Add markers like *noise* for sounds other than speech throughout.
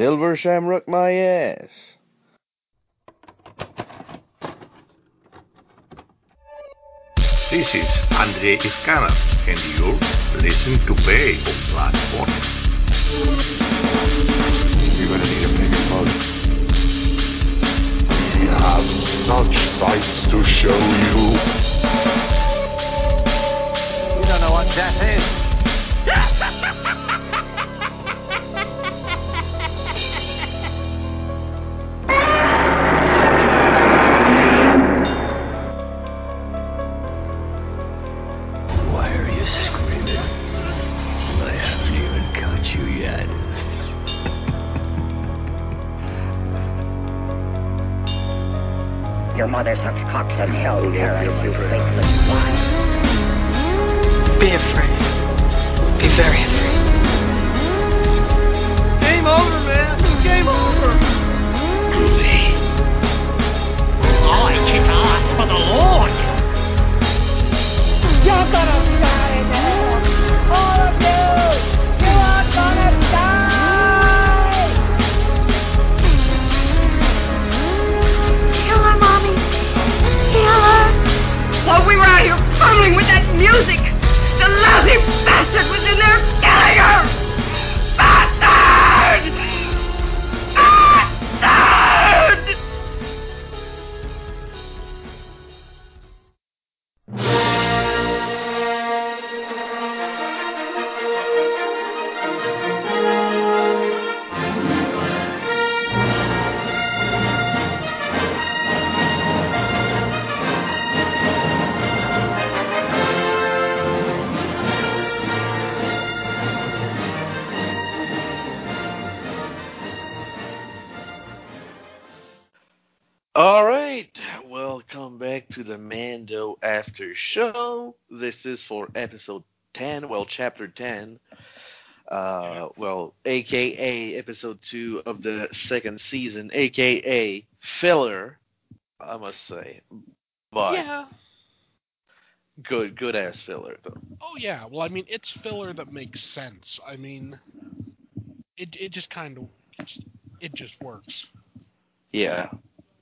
Silver Shamrock my ass. This is Andre Iscaras, and you're listening to Bay of Blood You're gonna need a bigger boat. We have such sights to show you. You don't know what death is. *laughs* in hell, you swine. Be After Show. This is for episode 10, well, chapter 10. Uh, well, aka episode 2 of the second season, aka filler, I must say. But Yeah. good, good ass filler, though. Oh yeah. Well, I mean, it's filler that makes sense. I mean, it it just kind of it just works. Yeah.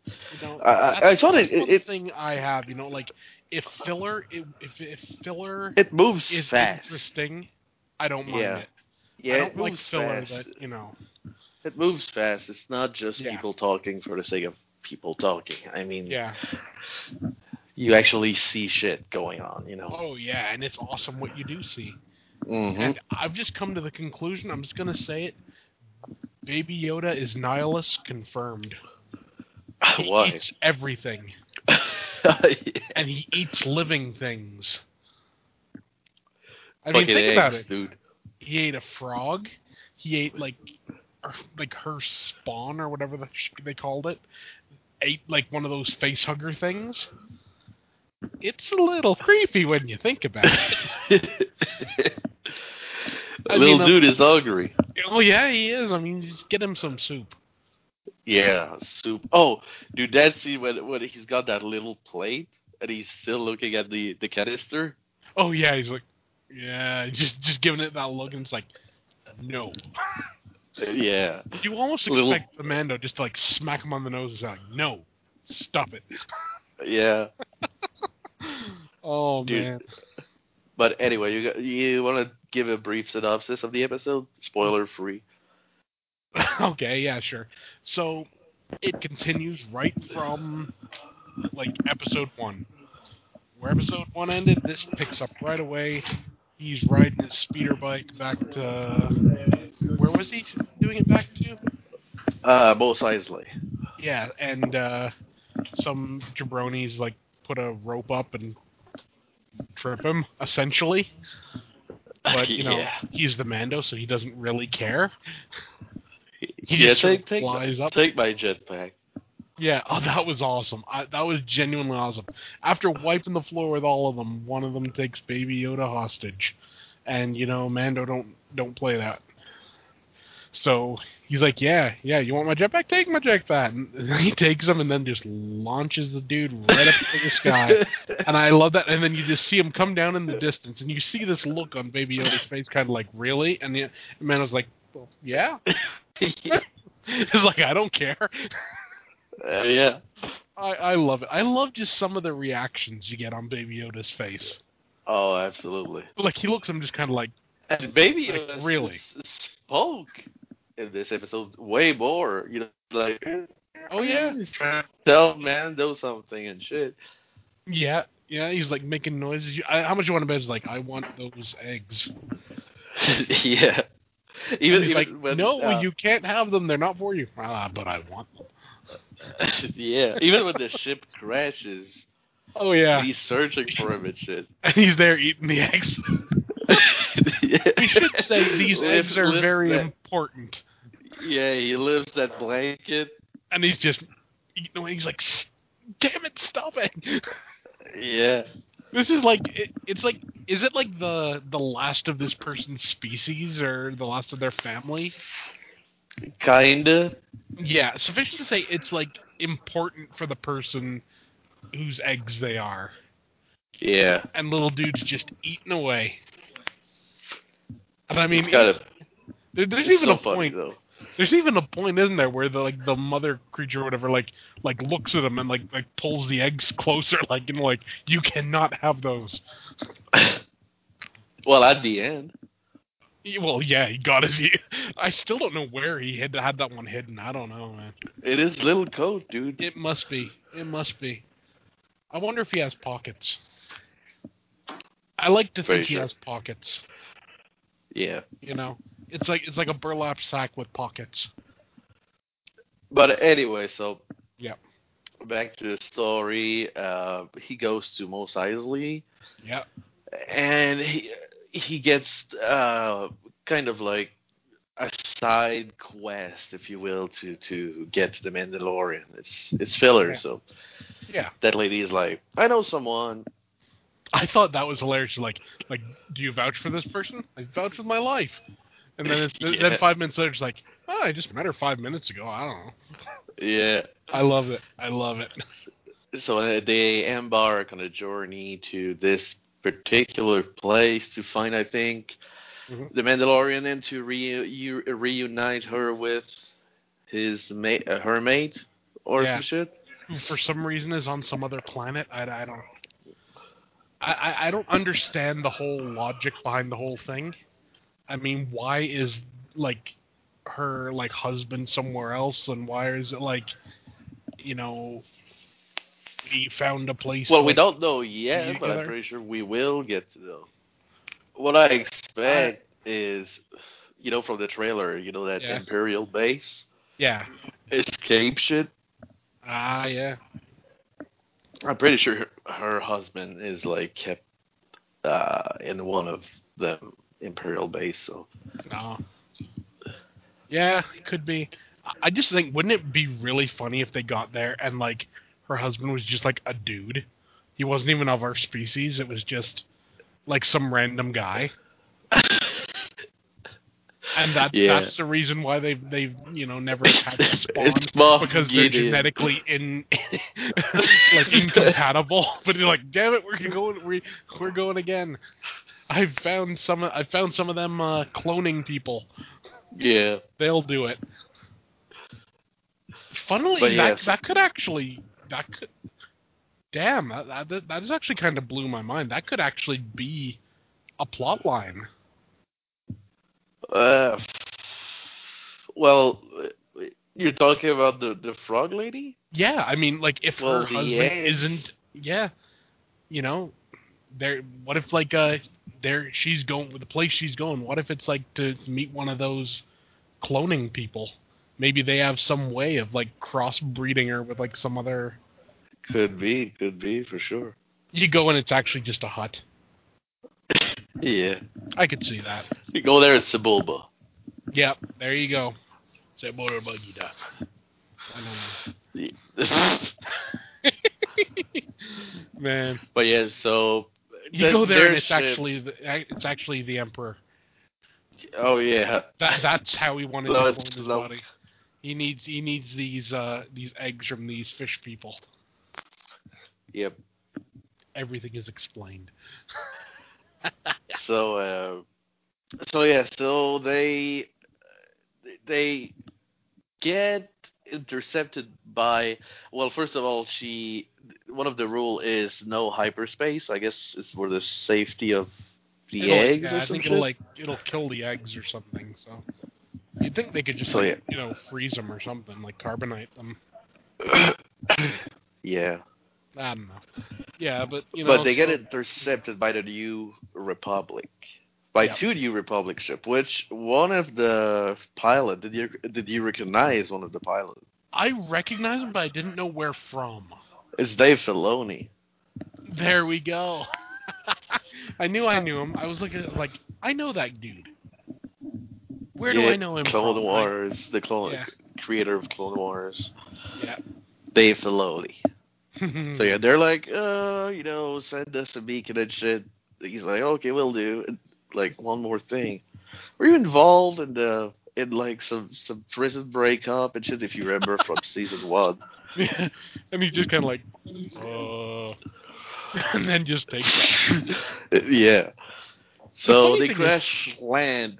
You know, I- I- I thought it- it- thing I have. You know, like if filler, if if, filler It moves is fast. interesting, I don't mind Yeah. it. Yeah, I don't like moves filler fast. that you know. It moves fast. It's not just Yeah. people talking for the sake of people talking. I mean, Yeah. you actually see shit going on, you know. Oh yeah, and it's awesome what you do see. Mhm. And I've just come to the conclusion. I'm just gonna say it. Baby Yoda is Nihilus confirmed. *laughs* He Why? eats everything, *laughs* and he eats living things. I mean, Fucking think about it. dude. He ate a frog. He ate like, or, like her spawn or whatever the sh- they called it. Ate like one of those face hugger things. It's a little creepy when you think about it. *laughs* Little mean, dude is hungry. Oh yeah, he is. I mean, just get him some soup. Yeah, soup. Oh, dude, that scene when when he's got that little plate and he's still looking at the the canister. Oh yeah, he's like, yeah, just just giving it that look, and it's like, no. *laughs* Yeah. You almost Little- expect the Mando just to like smack him on the nose and say, like, no, stop it. Yeah. *laughs* Oh Dude. man. But anyway, you got, you want to give a brief synopsis of the episode, spoiler free. *laughs* okay, yeah, sure. So it continues right from like episode one. Where episode one ended, this picks up right away. He's riding his speeder bike back to where was he doing it back to? Uh, Mos Eisley. Yeah, and uh, some jabronis like put a rope up and trip him, essentially. But you know, *laughs* Yeah. he's the Mando, so he doesn't really care. He yeah, just take take flies my, up. take my jetpack. Yeah, oh, that was awesome. I, that was genuinely awesome. After wiping the floor with all of them, one of them takes Baby Yoda hostage, and you know, Mando don't don't play that. So he's like, "Yeah, yeah, you want my jetpack? Take my jetpack." And *laughs* he takes him and then just launches the dude right up into the sky. *laughs* And I love that. And then you just see him come down in the distance, and you see this look on Baby Yoda's face, kind of like, "Really?" And the and Mando's like, "Well, yeah." *laughs* it's like I don't care. Uh, yeah. I, I love it. I love just some of the reactions you get on Baby Yoda's face. Oh, absolutely. Like he looks at him just kind of like, And Baby Like, Yoda really? s- spoke in this episode way more. You know, like, oh yeah, he's trying to tell man Mando something and shit. yeah, yeah. He's like making noises. I, how much you want to bet? He's like, I want those eggs. *laughs* yeah. *laughs* Even, even like, when, no, uh, you can't have them. They're not for you. Ah, but I want them. *laughs* yeah. Even when the ship crashes, Oh yeah, he's searching for him and shit. and *laughs* he's there eating the eggs. yeah. we should say these eggs are very that- important. Yeah, he lifts that blanket. And he's just eating away. He's like, damn it, stop it. Yeah. This is like it, it's like is it like the the last of this person's species or the last of their family? Kinda. Yeah, sufficient to say it's like important for the person whose eggs they are. Yeah. And little dude's just eating away. And I mean, It's of there, there's it's even so a point. though. There's even a point, isn't there, where the like the mother creature or whatever like like looks at him and like like pulls the eggs closer, *laughs* like you know, like you cannot have those. *laughs* Well, at the end. Well, yeah, he got his. *laughs* I still don't know where he had had that one hidden. I don't know, man. It is little coat, dude. It must be. It must be. I wonder if he has pockets. I like to Very think he has pockets. Yeah. You know, it's like it's like a burlap sack with pockets. But anyway, so Yeah. back to the story. Uh, he goes to Mos Eisley, Yeah. and he he gets uh, kind of like a side quest, if you will, to to get to the Mandalorian. It's it's filler, Yeah. so Yeah. that lady is like, I know someone. I thought that was hilarious. Like, like, do you vouch for this person? I vouch with my life. And then it's, *laughs* Yeah. then five minutes later, it's like, oh, I just met her five minutes ago. I don't know. Yeah. I love it. I love it. So uh, they embark on a journey to this particular place to find, I think, Mhm. the Mandalorian and to re- reunite her with his mate, uh, her mate, or Yeah. some shit. For some reason is on some other planet. I, I don't. I, I don't understand the whole logic behind the whole thing. I mean, why is like her like husband somewhere else, and why is it like, you know, he found a place? Well, we don't know yet, you but I'm pretty sure we will get to know. What I expect is, you know, from the trailer, you know, that Yeah. Imperial base Yeah. escape shit. Ah, yeah. I'm pretty sure her, her husband is like kept uh, in one of the Imperial base. So No. Yeah, it could be. I- just think, wouldn't it be really funny if they got there and like her husband was just like a dude? He wasn't even of our species. It was just like some random guy. And that Yeah. that's the reason why they—they've you know never *laughs* had to spawn because they're genetically in *laughs* like incompatible. But you're like, damn it, we're going we we're going again. I found some I found some of them uh, cloning people. yeah, They'll do it. Funnily, But that yes. that could actually that could. Damn, that that, that is actually kind of blew my mind. That could actually be a plot line. uh, well, you're talking about the the frog lady. Yeah, I mean, like if Well, her husband eggs- isn't, yeah, you know, there. What if like uh, there she's going with the place she's going? What if it's like to meet one of those cloning people? Maybe they have some way of like crossbreeding her with like some other. Could be, could be for sure. You go and it's actually just a hut. *laughs* Yeah, I could see that. you go there, it's Sebulba. Yep, there you go. Say motor buggy da. I don't know. *laughs* *laughs* Man, But yeah, so you th- go there and it's ship- actually the, it's actually the emperor. oh yeah, That that's how he wanted No, to it's his body. He needs he needs these uh these eggs from these fish people. yep. Everything is explained. *laughs* So uh, so yeah, so they they get intercepted by well, first of all, she one of the rule is no hyperspace. I guess it's for the safety of the It'll- eggs yeah, or I think shit. it'll like it'll kill the eggs or something. So you'd think they could just So, like, yeah. you know freeze them or something like carbonate them. *coughs* yeah, I don't know. Yeah, but you know. but they get intercepted by the New Republic. By two New Republic ship, which one of the pilot did you did you recognize one of the pilots? I recognize him, but I didn't know where from. It's Dave Filoni. There we go. *laughs* I knew I knew him. I was looking at like I know that dude. Where do I know him from? Clone from? Wars, the clone Yeah. creator of Clone Wars, Yeah. Dave Filoni. *laughs* So yeah, they're like, uh, you know, send us a beacon and shit. He's like, okay, we'll do. And, like one more thing, were you involved in the in like some some prison breakup and shit? If you remember *laughs* from season one. Yeah. *laughs* and he just kind of like, uh, *laughs* and then just takes. yeah. So funny they thing is- crash land.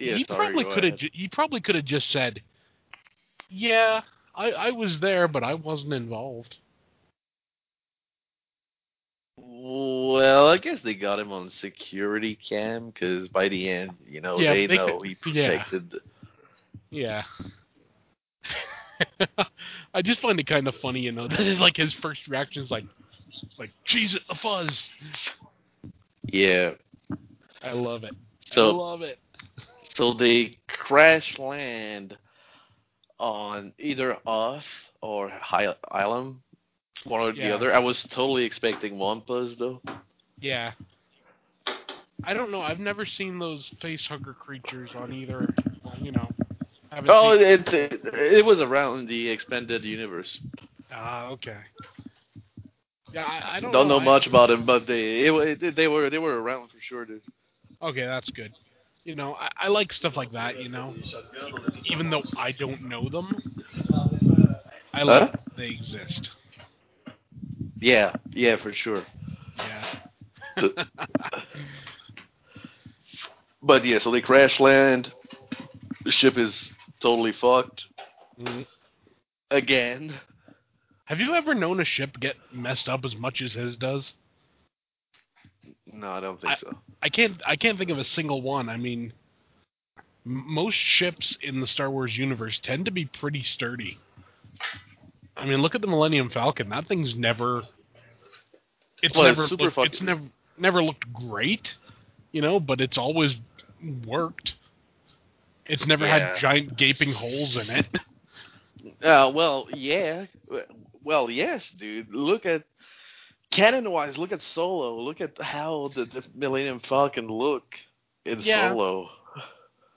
Yeah, he sorry, probably could have. He probably could have just said, "Yeah, I, I was there, but I wasn't involved." Well, I guess they got him on security cam because by the end, you know, Yeah, they, they know could- he protected. Yeah. *laughs* I just find it kind of funny, you know. That is like his first reaction is like, like, "Cheese it, the fuzz." Yeah. I love it. So I love it. so they crash land on either Oth or Hy- Island, one or the other. I was totally expecting Wampas though. Yeah. I don't know. I've never seen those face hugger creatures on either. You know. Oh, it, it it was around the expanded universe. Ah, okay. Yeah, I, I don't, Don't know I- much about them, but they it, they were they were around for sure, dude. Okay, that's good. You know, I, I like stuff like that. You know, even though I don't know them, I like Huh? they exist. Yeah, yeah, for sure. Yeah. *laughs* But yeah, so they crash land. The ship is totally fucked Mhm. again. Have you ever known a ship get messed up as much as his does? No, I don't think so. I can't. I can't think of a single one. I mean, m- most ships in the Star Wars universe tend to be pretty sturdy. I mean, look at the Millennium Falcon. That thing's never. It's Well, it's never. super looked, it's never never looked great, you know, but it's always worked. It's never Yeah. had giant gaping holes in it. *laughs* Uh, well, yeah. Well, yes, dude. Look at canon wise. Look at Solo. Look at how the, the Millennium Falcon look in Yeah. Solo.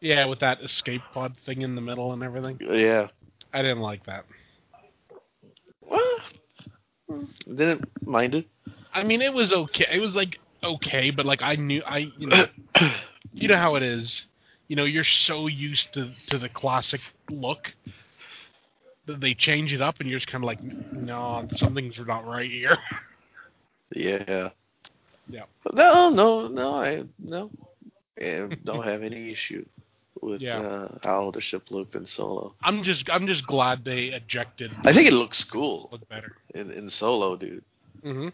yeah, with that escape pod thing in the middle and everything. Yeah. I didn't like that. Well, didn't mind it. I mean, it was okay. It was like okay, but like I knew I you know *clears throat* you know how it is. You know, you're so used to to the classic look that they change it up, and you're just kind of like, no, something's not right here. *laughs* Yeah. Yeah. No, no, no. I no. Yeah, don't have any issue with Yeah. uh, how the ship looked in Solo. I'm just I'm just glad they ejected. I think it looks cool look better. in, in Solo, dude. hmm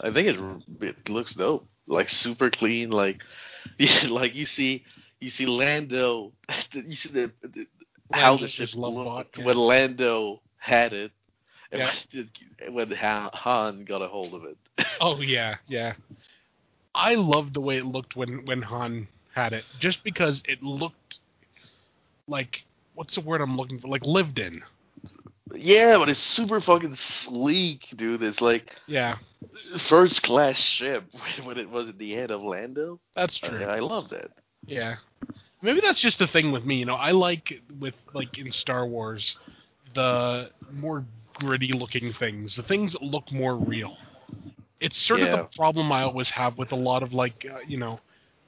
I think it it looks dope. Like super clean. Like, *laughs* yeah, like you see you see Lando. *laughs* You see the, the how the Lando's ship just love bot, looked yeah. when Lando had it, Yeah. *laughs* when, Han got a hold of it. Oh yeah, yeah. I loved the way it looked when when Han had it, just because it looked like what's the word I'm looking for? Like lived in. Yeah, but it's super fucking sleek, dude. It's like Yeah, first class ship *laughs* when it was at the end of Lando. that's I, true. I love that. Yeah. maybe that's just the thing with me. You know, I like with like in Star Wars the more gritty looking things, the things that look more real. It's sort of the problem I always have with a lot of like uh, you know,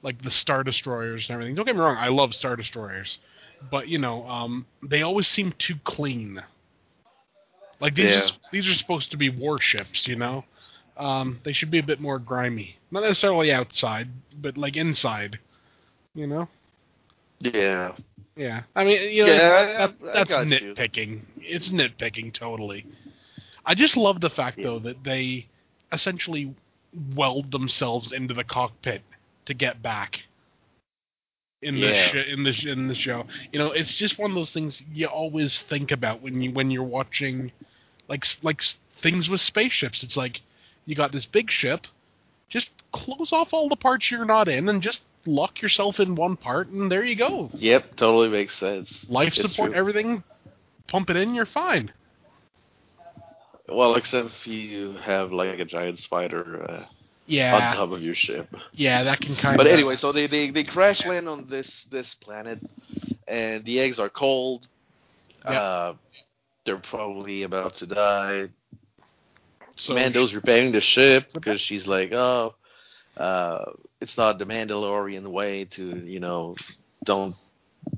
like the Star Destroyers and everything. Don't get me wrong, I love Star Destroyers, but you know, um, they always seem too clean. Like these, Yeah. are, these are supposed to be warships, you know. Um, they should be a bit more grimy, not necessarily outside, but like inside, you know. Yeah. Yeah, I mean, you know, Yeah, that, I- I you. nitpicking. It's nitpicking totally. I just love the fact though that they essentially weld themselves into the cockpit to get back in the Yeah. sh- in the sh- in the show. You know, it's just one of those things you always think about when you when you're watching like like things with spaceships. It's like you got this big ship, just close off all the parts you're not in and just lock yourself in one part and there you go. Yep, totally makes sense. Life It's support, true. everything, pump it in, you're fine. Well, except if you have like a giant spider uh, on top of your ship. yeah, that can kind of. But anyway, so they, they, they crash land on this this planet, and the eggs are cold. Yeah. Uh, they're probably about to die. so Mando's repairing the ship because she's like, oh, uh, it's not the Mandalorian way to, you know, don't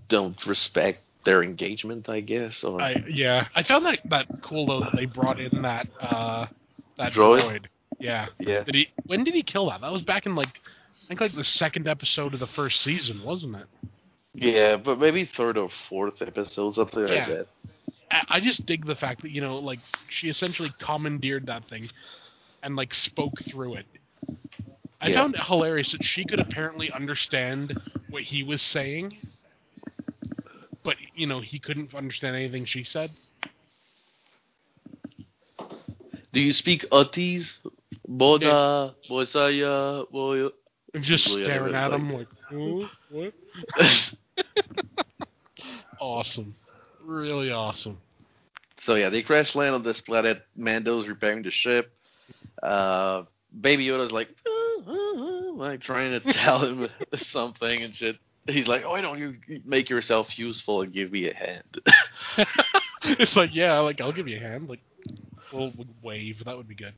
don't respect their engagement, I guess. Or I yeah, I found that that cool though that they brought in that uh that Droid? droid. Yeah. yeah, Did he? When did he kill that? That was back in like, I think like the second episode of the first season, wasn't it? yeah, but maybe third or fourth episode, something like Yeah. that. I, I just dig the fact that you know, like she essentially commandeered that thing, and like spoke through it. I Yeah. found it hilarious that she could apparently understand what he was saying, but you know he couldn't understand anything she said. Do you speak Otis? Boda, Bosaya, Boy. And just staring at him like, "Huh? what? *laughs* awesome, really awesome. So yeah, they crash land on this planet. Mando's repairing the ship. Uh, Baby Yoda's like, like trying to tell him *laughs* something and shit. He's like, "Oh, "Why don't you make yourself useful and give me a hand?" *laughs* it's like, yeah, like I'll give you a hand, like we'll, we'll wave. That would be good.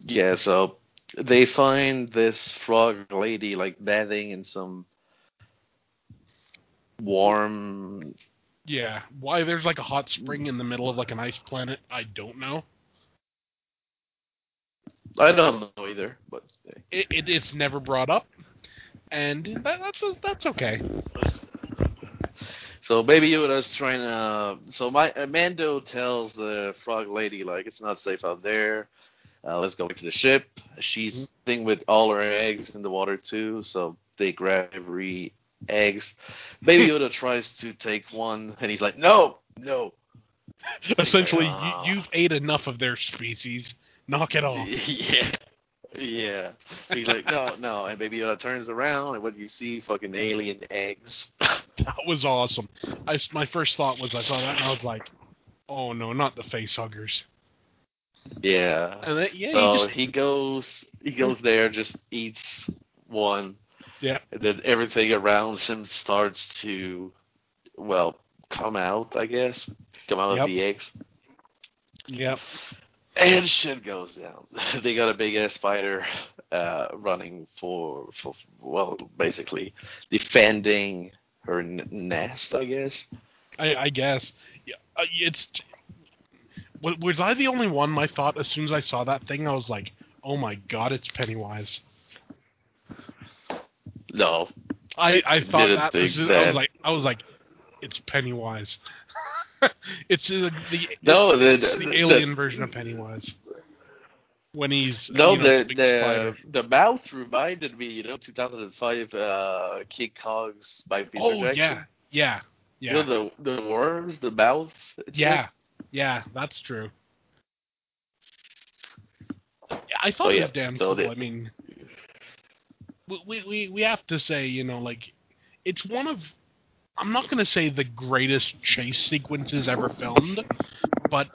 Yeah, so they find this frog lady like bathing in some warm. Yeah, why there's like a hot spring in the middle of like an ice planet, I don't know. I don't know either, but It, it it's never brought up, and that, that's that's okay. So Baby Yoda's trying to. So my Mando tells the frog lady like it's not safe out there. Uh, let's go back to the ship. She's sitting with all her eggs in the water too. So they grab every eggs. Baby *laughs* Yoda tries to take one, and he's like, "No, no." *laughs* Essentially, Ah. you, you've ate enough of their species. Knock it off. *laughs* Yeah, yeah. He's like, "No, no." And Baby Yoda turns around, and what do you see? Fucking alien eggs. That was awesome. I my first thought was I saw that and I was like, oh no, not the face huggers. Yeah. And then, yeah, So he just, he goes, he goes there, just eats one, yeah, and then everything around him starts to, well, come out. I guess come out Yep. of the eggs, Yep. and shit goes down. *laughs* they got a big ass spider uh, running for, for, well, basically defending her n- nest. I guess. I, I guess. Yeah, uh, it's. Wa- Was I the only one? My thought as soon as I saw that thing, I was like, "Oh my god, it's Pennywise." No, I, I thought that, think as I was like, I was like, "It's Pennywise." *laughs* it's uh, the no, the, it's the, the the- alien version of Pennywise. When he's No, you know, the the the mouth reminded me, you know, 2005 uh, King Kong's by Peter Oh Jackson. yeah, yeah, You yeah, know the the worms, the mouth. yeah, yeah. That's true. I oh, thought Oh, yeah. damn So cool. I mean, we, we we have to say, you know, like it's one of. I'm not going to say the greatest chase sequences ever filmed, but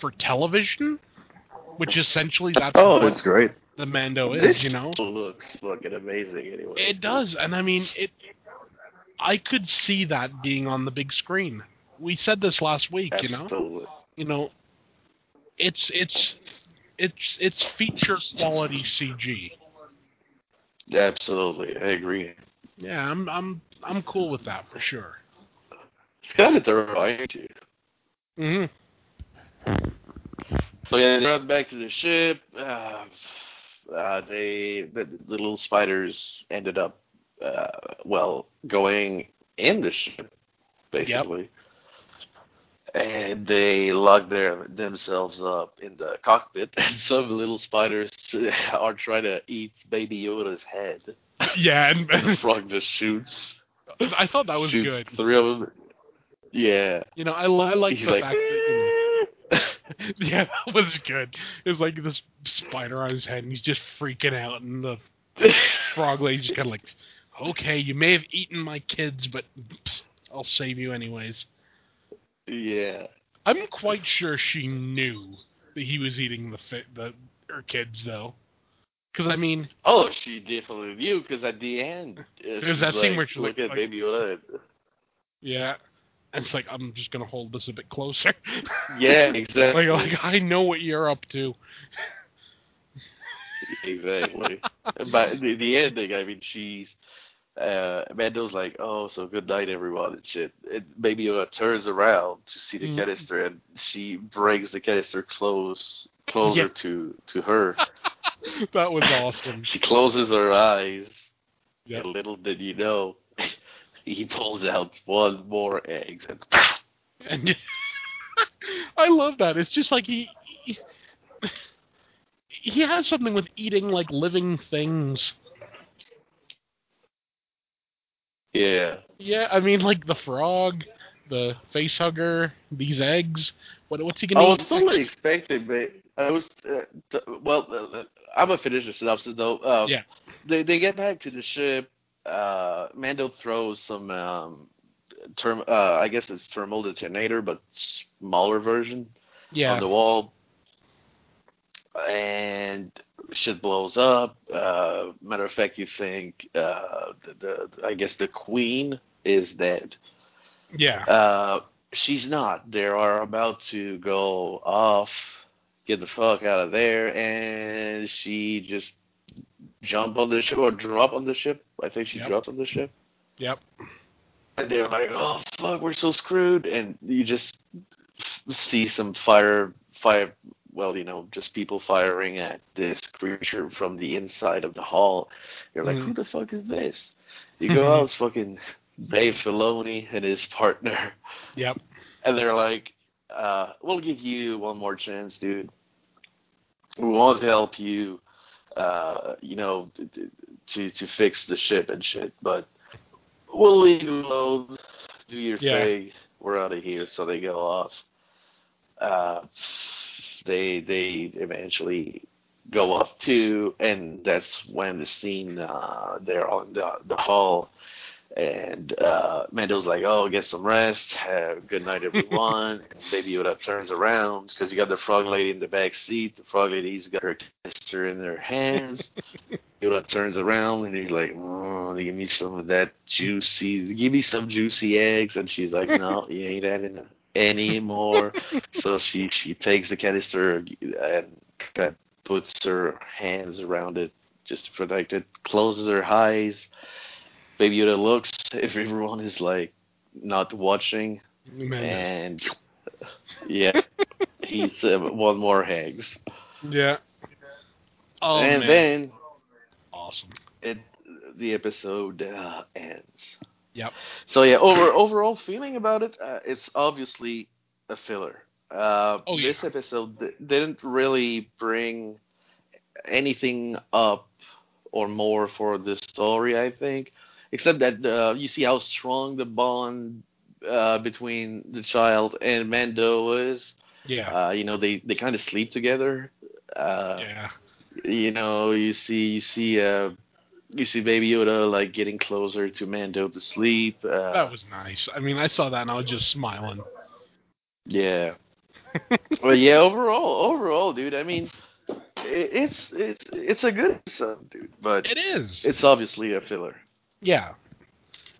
for television, which essentially that's Oh, what it's great. the Mando is, This you know. looks fucking amazing. Anyway, It does, and I mean it. I could see that being on the big screen. We said this last week, you know. You know, it's it's it's it's feature quality CG. Absolutely, I agree. Yeah, I'm I'm I'm cool with that for sure. It's kind of thorough, too. hmm So yeah, they run back to the ship. Uh, uh, they the, the little spiders ended up, uh, well, going in the ship, basically. And they lock their themselves up in the cockpit, *laughs* and some little spiders *laughs* are trying to eat Baby Yoda's head. Yeah, and, *laughs* And the frog just shoots. I thought that was shoots good. Three of them. Yeah. You know, I, I like He's the like, fact that. you know, yeah, that was good. It's like this spider on his head, and he's just freaking out, and the frog lady's just kind of like, "Okay, you may have eaten my kids, but I'll save you anyways." Yeah. I'm quite sure she knew that he was eating the fi- the her kids, though. Because I mean, Oh, she definitely knew because at the end, uh, There's that scene where she's look like- at like- Baby yeah, and it's like I'm just gonna hold this a bit closer. *laughs* Yeah, exactly. like, like I know what you're up to. exactly. but the, the ending, I mean, she's uh, Mando's like, "Oh, so good night, everyone," and shit. And Baby Yoda turns around to see the Mhm. canister, and she brings the canister close closer Yeah. to to her. *laughs* that was awesome. she closes her eyes. Yep. And little did you know, *laughs* he pulls out one more egg, and *laughs* And I love that. It's just like he, he *sighs* he has something with eating like living things. Yeah. Yeah, I mean like the frog, the face hugger, these eggs. What what's he gonna I was totally next? expecting, but I was uh, well. Uh, I'm gonna finish the synopsis though. Uh, Yeah. They they get back to the ship. Uh, Mando throws some um, term. Uh, I guess it's thermal detonator, but smaller version Yeah. on the wall, and shit blows up. Uh, matter of fact, you think uh, the, the I guess the queen is dead. yeah, Uh, she's not. They are about to go off, get the fuck out of there, and she just jump on the ship or drop on the ship. I think she Yep. dropped on the ship. yep, And they're like, "Oh fuck, we're so screwed!" And you just see some fire, fire. Well, you know, just people firing at this creature from the inside of the hall. You're like, Mhm. "Who the fuck is this?" You go out, it's fucking Dave Filoni and his partner. yep. And they're like, uh, we'll give you one more chance, dude. We want to help you, uh, you know, to to fix the ship and shit, but we'll leave you alone. Do your Yeah. thing. We're out of here. So they go off. Uh, they they eventually go off too, and that's when the scene uh, they're on the the hall and uh, Mando's like, "Oh, get some rest. Have good night, everyone." *laughs* and Baby Yoda turns around because you got the frog lady in the back seat. The frog lady's got her canister in her hands. *laughs* Yoda turns around and he's like, "Oh, give me some of that juicy. Give me some juicy eggs." And she's like, "No, you ain't having any more." *laughs* so she she takes the canister and kind of puts her hands around it just to protect it. Closes her eyes. Baby Yoda looks if *laughs* everyone is like not watching, Man, and yeah, eats *laughs* uh, one more eggs, yeah. Oh and man, then awesome. it the episode uh, ends. Yep. So yeah, over overall feeling about it, uh, it's obviously a filler. Uh, Oh, this episode d- didn't really bring anything up or more for the story, I think, except that uh, you see how strong the bond uh, between the child and Mando is. Yeah, Uh, you know, they they kind of sleep together. Uh, yeah. you know, you see you see uh you see Baby Yoda like getting closer to Mando to sleep. Uh, That was nice. I mean, I saw that and I was just smiling. yeah. *laughs* well, yeah. Overall, overall, dude. I mean, it, it's it's it's a good episode, dude. But It is. it's obviously a filler. Yeah.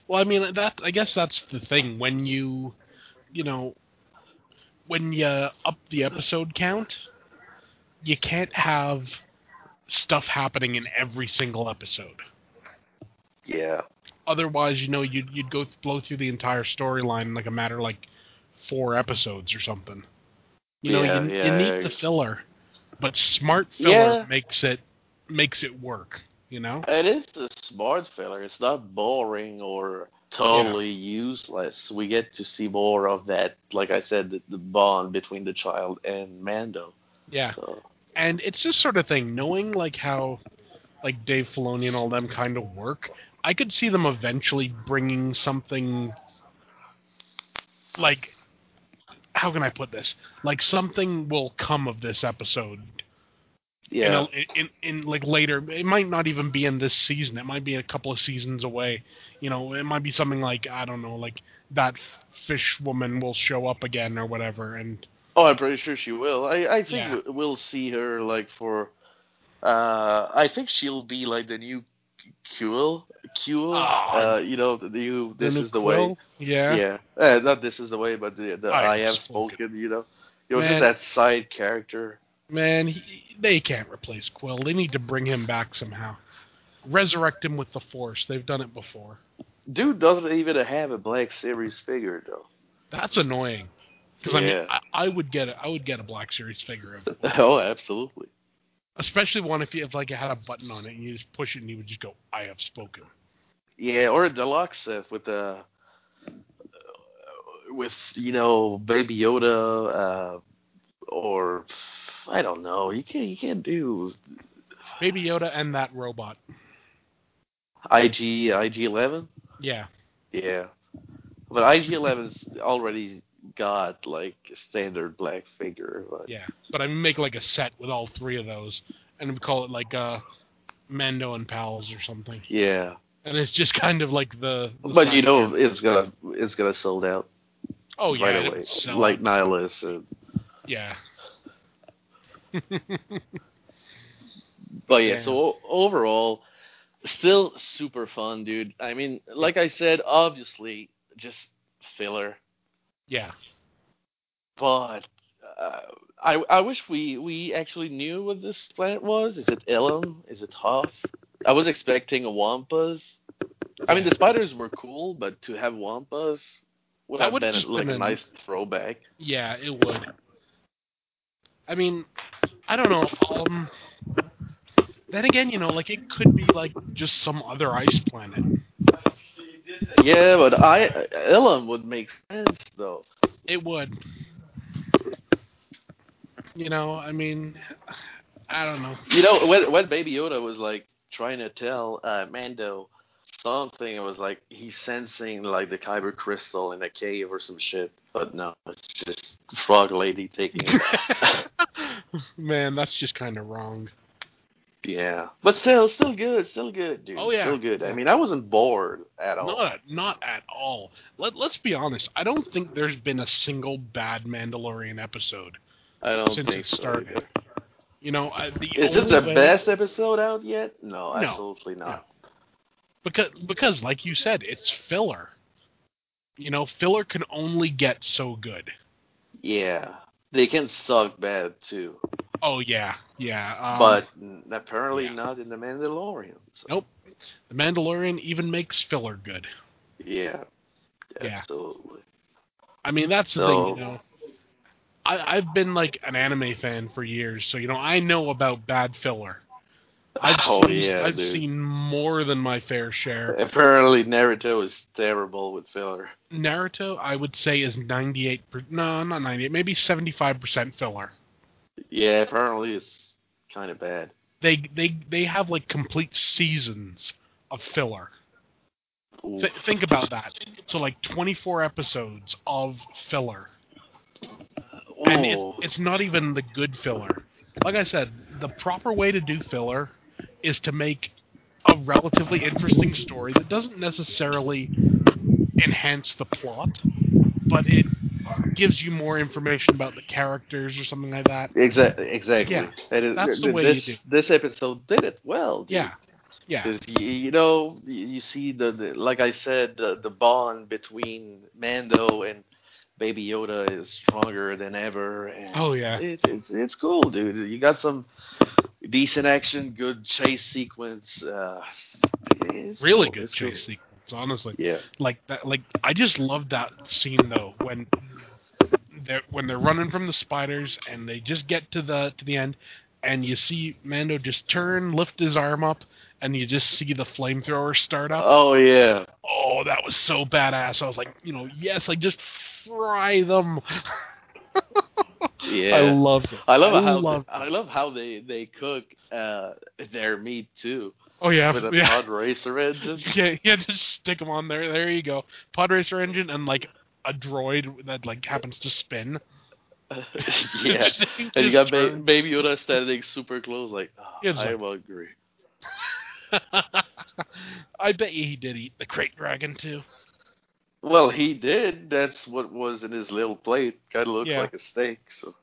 Well, I mean that. I guess that's the thing when you, you know, when you up the episode count, you can't have stuff happening in every single episode. Yeah. Otherwise, you know, you'd you'd go blow through the entire storyline in like a matter of like four episodes or something. You know, Yeah, you, yeah, you need the filler, but smart filler makes it makes it work. You know? It is a smart filler. It's not boring or totally useless. We get to see more of that, like I said, the, the bond between the child and Mando. Yeah. So, and it's this sort of thing knowing like how like dave filoni and all them kind of work i could see them eventually bringing something like how can i put this? Like something will come of this episode. Yeah. in, in, in like later it might not even be in this season it might be a couple of seasons away. You know it might be something like i don't know like that fish woman will show up again or whatever and Oh, I'm pretty sure she will. I, I think Yeah. we- we'll see her like for. Uh, I think she'll be like the new Kuiil. Kuiil. Oh. uh, you know, the new. This new is the Kuiil? way. yeah Yeah. Uh, not this is the way, but the, the I I, have spoken. spoken. You know, know, Man. just that side character. Man, he, they can't replace Kuiil. They need to bring him back somehow. Resurrect him with the Force. They've done it before. Dude doesn't even have a Black Series figure though. That's annoying. Because I mean, Yeah. I, I would get it. I would get a Black Series figure of it, *laughs* oh, absolutely. especially one if you if like it had a button on it and you just push it and you would just go, "I have spoken." Yeah, or a deluxe with the with you know Baby Yoda, uh, or I don't know. You can't you can't do Baby Yoda and that robot. IG IG Eleven. Yeah, Yeah, but IG 11's already got like a standard black figure. But yeah. But I make like a set with all three of those, and we call it like uh, Mando and Pals or something. yeah, And it's just kind of like the. the but you know it's gonna it's gonna sold out oh yeah, right away, like. Nihilus. And, yeah. *laughs* But yeah, Yeah. so overall, still super fun, dude. I mean, like I said, obviously just filler, Yeah. but uh, I I wish we we actually knew what this planet was. Is it Ilum? Is it Hoth? I was expecting a Wampas. I mean, the spiders were cool, but to have Wampas would That have been like been a a- nice throwback. Yeah, it would. I mean, I don't know. Um, then again, you know, like it could be like just some other ice planet. Yeah, but I Ilum would make sense though. It would. You know, I mean, I don't know. You know, when when Baby Yoda was like trying to tell uh, Mando something, it was like he's sensing like the Kyber crystal in a cave or some shit. But no, it's just Frog Lady taking. it. *laughs* Man, that's just kind of wrong. Yeah, but still, still good, still good, dude. Oh, yeah. still good. I mean, I wasn't bored at all. Not, not at all. Let Let's be honest. I don't think there's been a single bad Mandalorian episode I don't since think it started. either. You know, I, the Is this the way- best episode out yet? No, No, absolutely not. because because like you said, it's filler. You know, filler can only get so good. Yeah, they can suck bad too, Oh yeah, yeah. Um, but apparently yeah. not in the Mandalorian. So, nope. The Mandalorian even makes filler good. Yeah, Yeah. absolutely. I mean, that's the So- thing, you know. I, I've been like an anime fan for years, so you know I know about bad filler. I've Oh, seen, yeah, I've dude. seen more than my fair share. Apparently, Naruto is terrible with filler. Naruto, I would say, is ninety eight. No, not ninety eight. Maybe seventy five percent filler. Yeah, apparently it's kind of bad. They they they have like complete seasons of filler. Th- think about that. So like twenty four episodes of filler. and it's, it's not even the good filler. Like I said, the proper way to do filler is to make a relatively interesting story that doesn't necessarily enhance the plot, but it gives you more information about the characters or something like that. Exactly. Exactly. Yeah, And it- that's the th- way you this do. this episode did it well. dude. Yeah. Yeah. You, you know, you you see the, the like I said, the, the bond between Mando and Baby Yoda is stronger than ever. And Oh yeah. it's it's it's cool, dude. You got some decent action, good chase sequence. Uh, Really cool, good it's chase cool. sequence, honestly. Yeah. Like that like I just love that scene though when they're when they're running from the spiders and they just get to the to the end and you see Mando just turn, lift his arm up, and you just see the flamethrower start up. Oh yeah. Oh, that was so badass. I was like, you know, yes, like just fry them. *laughs* Yeah. I loved it. I love I how loved I love how they they cook uh, their meat too Oh yeah, with a *laughs* yeah. pod racer engine. *laughs* Yeah, yeah, just stick them on there. There you go. Pod racer engine and like a droid that like happens to spin. *laughs* yeah, *laughs* and you got ba- Baby Yoda standing super close, like oh, I like- am hungry. *laughs* I bet you he did eat the krayt dragon too. Well, he did. That's what was in his little plate. Kind of looks Yeah. like a steak. So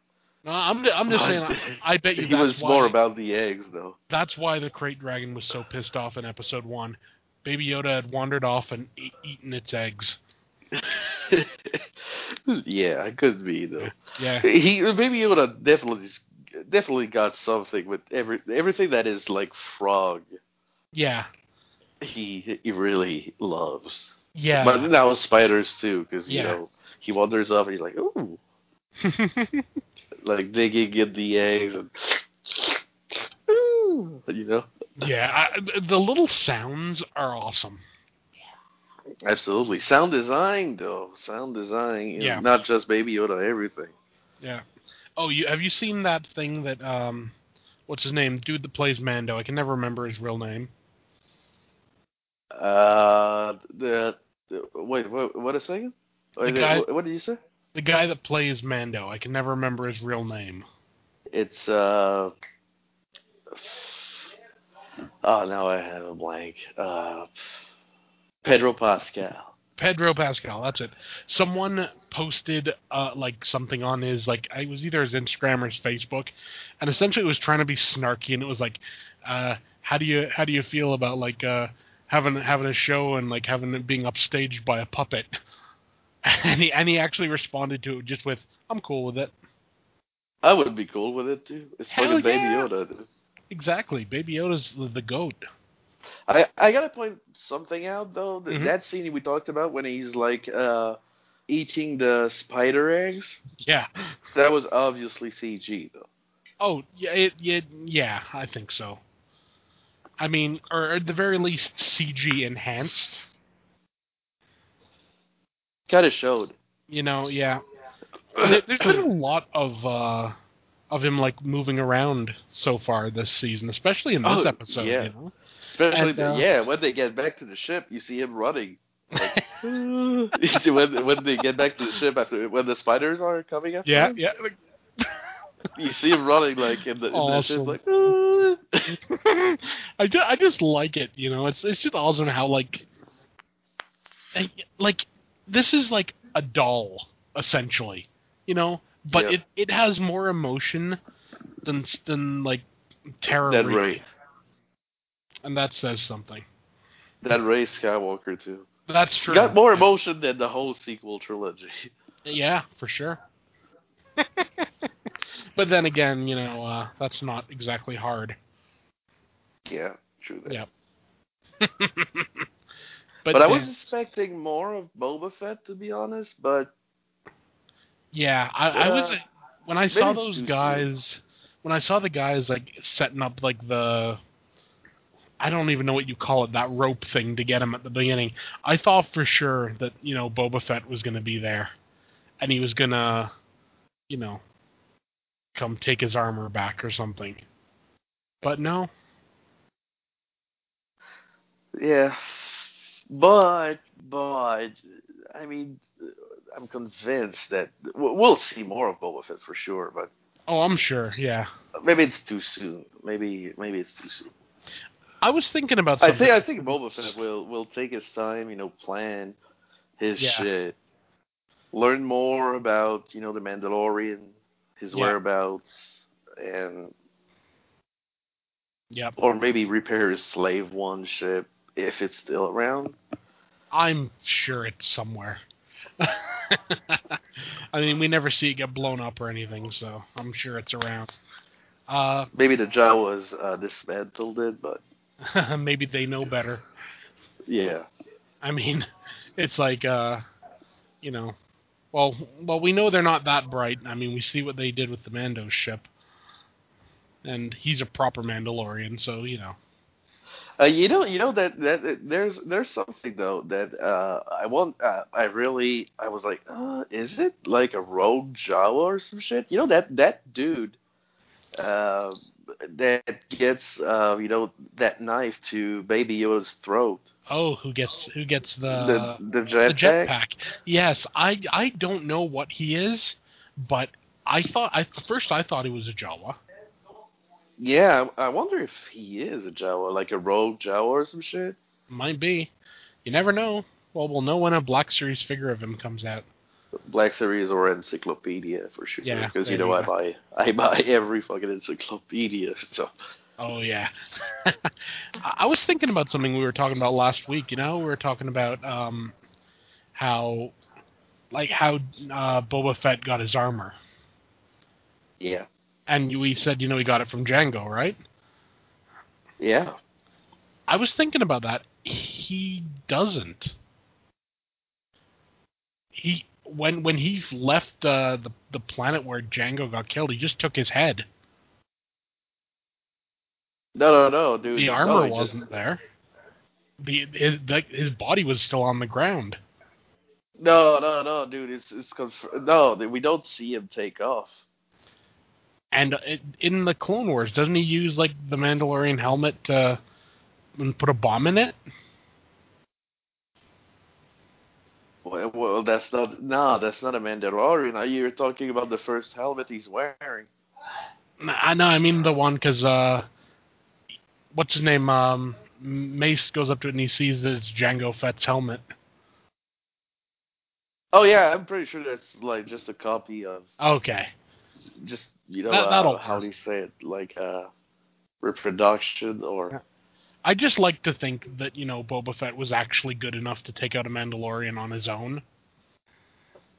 No, I'm I'm just saying. I, I bet you he was why, more about the eggs, though. That's why the krayt dragon was so pissed off in episode one. Baby Yoda had wandered off and e- eaten its eggs. *laughs* yeah, it could be though. Yeah, He Baby Yoda definitely definitely got something with every everything that is like frog. yeah, He he really loves. yeah. But now spiders too, because you know he wanders up and he's like, ooh, *laughs* like digging in the eggs and. *laughs* Ooh, you know, yeah, I, the little sounds are awesome. Absolutely. Sound design, though. Sound design. you know, Yeah. Not just Baby Yoda, everything. Yeah. Oh, you have you seen that thing that um, what's his name? Dude that plays Mando. I can never remember his real name. Uh, the, the wait, what? What a second. Wait, guy- what, what did you say? The guy that plays Mando. I can never remember his real name. It's uh. Oh, now I have a blank. Uh, Pedro Pascal. Pedro Pascal. That's it. Someone posted uh, like something on his like it was either his Instagram or his Facebook, and essentially it was trying to be snarky, and it was like, uh, how do you how do you feel about like uh, having having a show and like having it being upstaged by a puppet? *laughs* And he and he actually responded to it just with, "I'm cool with it." I would be cool with it too. It's Hell fucking Baby yeah. Yoda. Exactly. Baby Yoda's the, the goat. I I gotta point something out though. That, Mhm. that scene we talked about when he's like uh eating the spider eggs. *laughs* Yeah. That was obviously CG though. Oh, yeah, it, yeah, yeah, I think so. I mean, or at the very least, CG enhanced. Kind of showed. You know, yeah. There- There's been a lot of uh, of him like moving around so far this season, especially in this Oh, episode. yeah. You know, Especially the, uh, yeah, when they get back to the ship, you see him running. Like, *laughs* when when they get back to the ship after when the spiders are coming after yeah, him, yeah. like- *laughs* you see him running like in the, in the ship Awesome. like. *laughs* I just, I just like it. You know, it's it's just awesome how like, like, like this is like a doll essentially. You know, but Yeah. it it has more emotion than than like terror. that Reaper. And that says something. that Rey Skywalker too. That's true. Got more emotion than the whole sequel trilogy. Yeah, for sure. *laughs* but then again, you know, uh, that's not exactly hard. Yeah, true that. Yeah. *laughs* But, I was expecting more of Boba Fett, to be honest. But Yeah, I, I was Uh, when I saw those too soon. guys. When I saw the guys like setting up like the, I don't even know what you call it, that rope thing to get him at the beginning. I thought for sure that you know Boba Fett was going to be there, and he was gonna, you know, come take his armor back or something. But no, yeah, but but I mean, I'm convinced that we'll we'll see more of Boba Fett for sure. But oh, I'm sure. Yeah, maybe it's too soon. Maybe maybe it's too soon. I was thinking about. I think I think Boba Fett will will take his time. You know, plan his Yeah. shit, learn more about you know the Mandalorian, his Yeah. whereabouts, and Yep. or maybe repair his slave one ship if it's still around. I'm sure it's somewhere. *laughs* I mean, we never see it get blown up or anything, so I'm sure it's around. Uh, Maybe the Jawas uh, dismantled it, but *laughs* maybe they know better. yeah. I mean, *laughs* it's like, uh, you know, well, well, we know they're not that bright. I mean, we see what they did with the Mando ship, and he's a proper Mandalorian, so you know. Uh, you know, you know that, that that there's there's something though that uh, I want. Uh, I really I was like, uh, is it like a rogue Jawa or some shit? You know that that dude uh, that gets uh, you know that knife to Baby Yoda's throat. Oh, who gets who gets the the the the jetpack. jetpack? Yes, I I don't know what he is, but I thought I first I thought he was a Jawa. Yeah, I wonder if he is a Jawa, like a rogue Jawa or some shit. Might be. You never know. Well, we'll know when a Black Series figure of him comes out. Black Series or Encyclopedia for sure. Yeah, because you know I buy I buy every fucking encyclopedia. *laughs* So Oh yeah. I *laughs* I was thinking about something we were talking about last week. You know, we were talking about um, how, like how uh, Boba Fett got his armor, yeah, and we said you know he got it from Jango, right? yeah. I was thinking about that. He doesn't. He when when he left uh, the the planet where Jango got killed, he just took his head. No, no, no, dude. The armor just- wasn't there. The his the, his body was still on the ground. No, no, no, dude. It's it's conf- no. We don't see him take off. And it, in the Clone Wars, doesn't he use like the Mandalorian helmet to and put a bomb in it? Well, well, that's not. No, that's not a Mandalorian. You're talking about the first helmet he's wearing. I know. I mean the one because uh, what's his name? Um, Mace goes up to it and he sees that it's Jango Fett's helmet. Oh yeah, I'm pretty sure that's like just a copy of Okay. just you know That- uh, how do you say it like uh reproduction or I just like to think that you know Boba Fett was actually good enough to take out a Mandalorian on his own.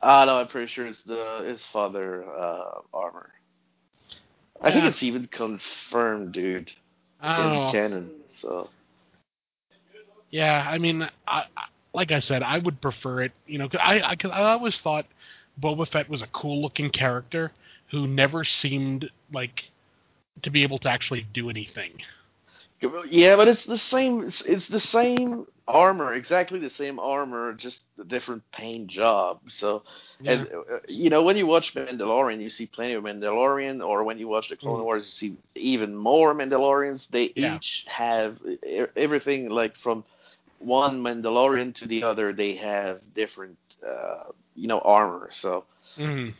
Ah, no, I'm pretty sure it's the his father uh, armor. I think it's even confirmed, dude, in know. canon. So Yeah, I mean, I, I like I said, I would prefer it. You know, 'cause I, I, cause I always thought Boba Fett was a cool-looking character who never seemed like to be able to actually do anything. Yeah, but it's the same. It's, it's the same armor, exactly the same armor, just a different paint job. So, Yeah. and uh, you know, when you watch Mandalorian, you see plenty of Mandalorian, or when you watch the Clone Mm. Wars, you see even more Mandalorians. They Yeah. each have everything like from one Mandalorian to the other. They have different, uh, you know, armor. So. Mhm.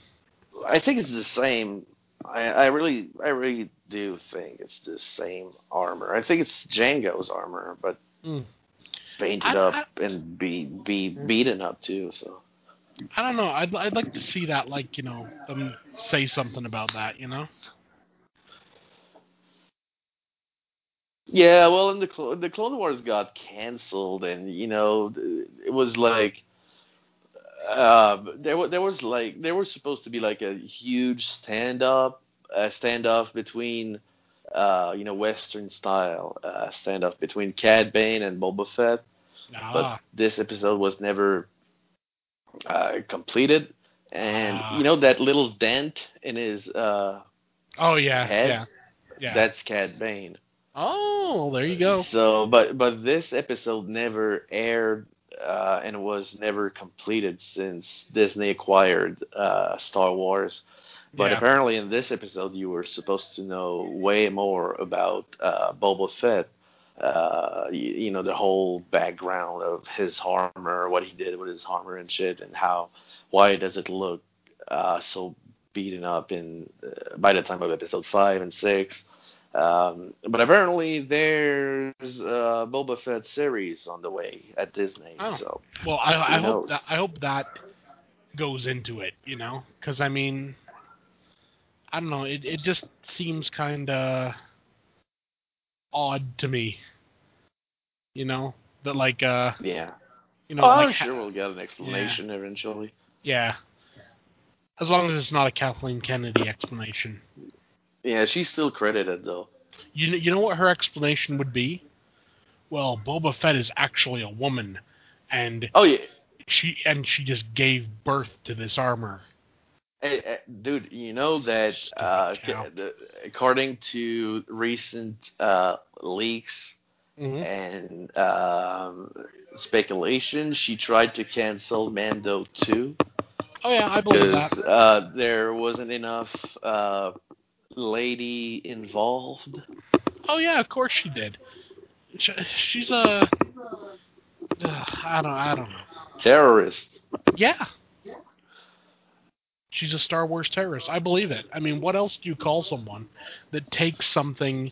I think it's the same. I, I really, I really do think it's the same armor. I think it's Jango's armor, but Mm. painted I- up and be be beaten up too. So I don't know. I'd, I'd like to see that, like you know, them say something about that. You know. yeah, well, in the Clo- the Clone Wars got canceled, and you know, it was like. Uh, there was there was like there was supposed to be like a huge stand up, uh, standoff between, uh, you know, Western style uh, standoff between Cad Bane and Boba Fett. but Ah, this episode was never uh, completed. And Ah. you know that little dent in his uh, oh yeah, head? yeah, yeah. that's Cad Bane. oh, there you go. So, but but this episode never aired uh, and was never completed since Disney acquired uh, Star Wars. But Yeah. apparently, in this episode, you were supposed to know way more about uh, Boba Fett. Uh, you, you know the whole background of his armor, what he did with his armor and shit, and how why does it look uh, so beaten up in uh, by the time of episode five and six. Um, but apparently, there's a Boba Fett series on the way at Disney. Oh. So Well, I, I hope that I hope that goes into it. You know, because I mean, I don't know. It it just seems kind of odd to me. You know that like uh Yeah. you know oh, like I'm sure we'll get an explanation eventually. yeah. As long as it's not a Kathleen Kennedy explanation. Yeah, she's still credited though. You kn- you know what her explanation would be? Well, Boba Fett is actually a woman, and Oh yeah, she and she just gave birth to this armor. Hey, eh, dude, you know that uh, the- according to recent uh, leaks Mhm. and um, speculation, she tried to cancel Mando 2 Oh yeah, I believe that. uh, there wasn't enough uh, lady involved. Oh yeah, of course she did. Sh- She's a. I don't. I don't know. Terrorist. Yeah. She's a Star Wars terrorist. I believe it. I mean, what else do you call someone that takes something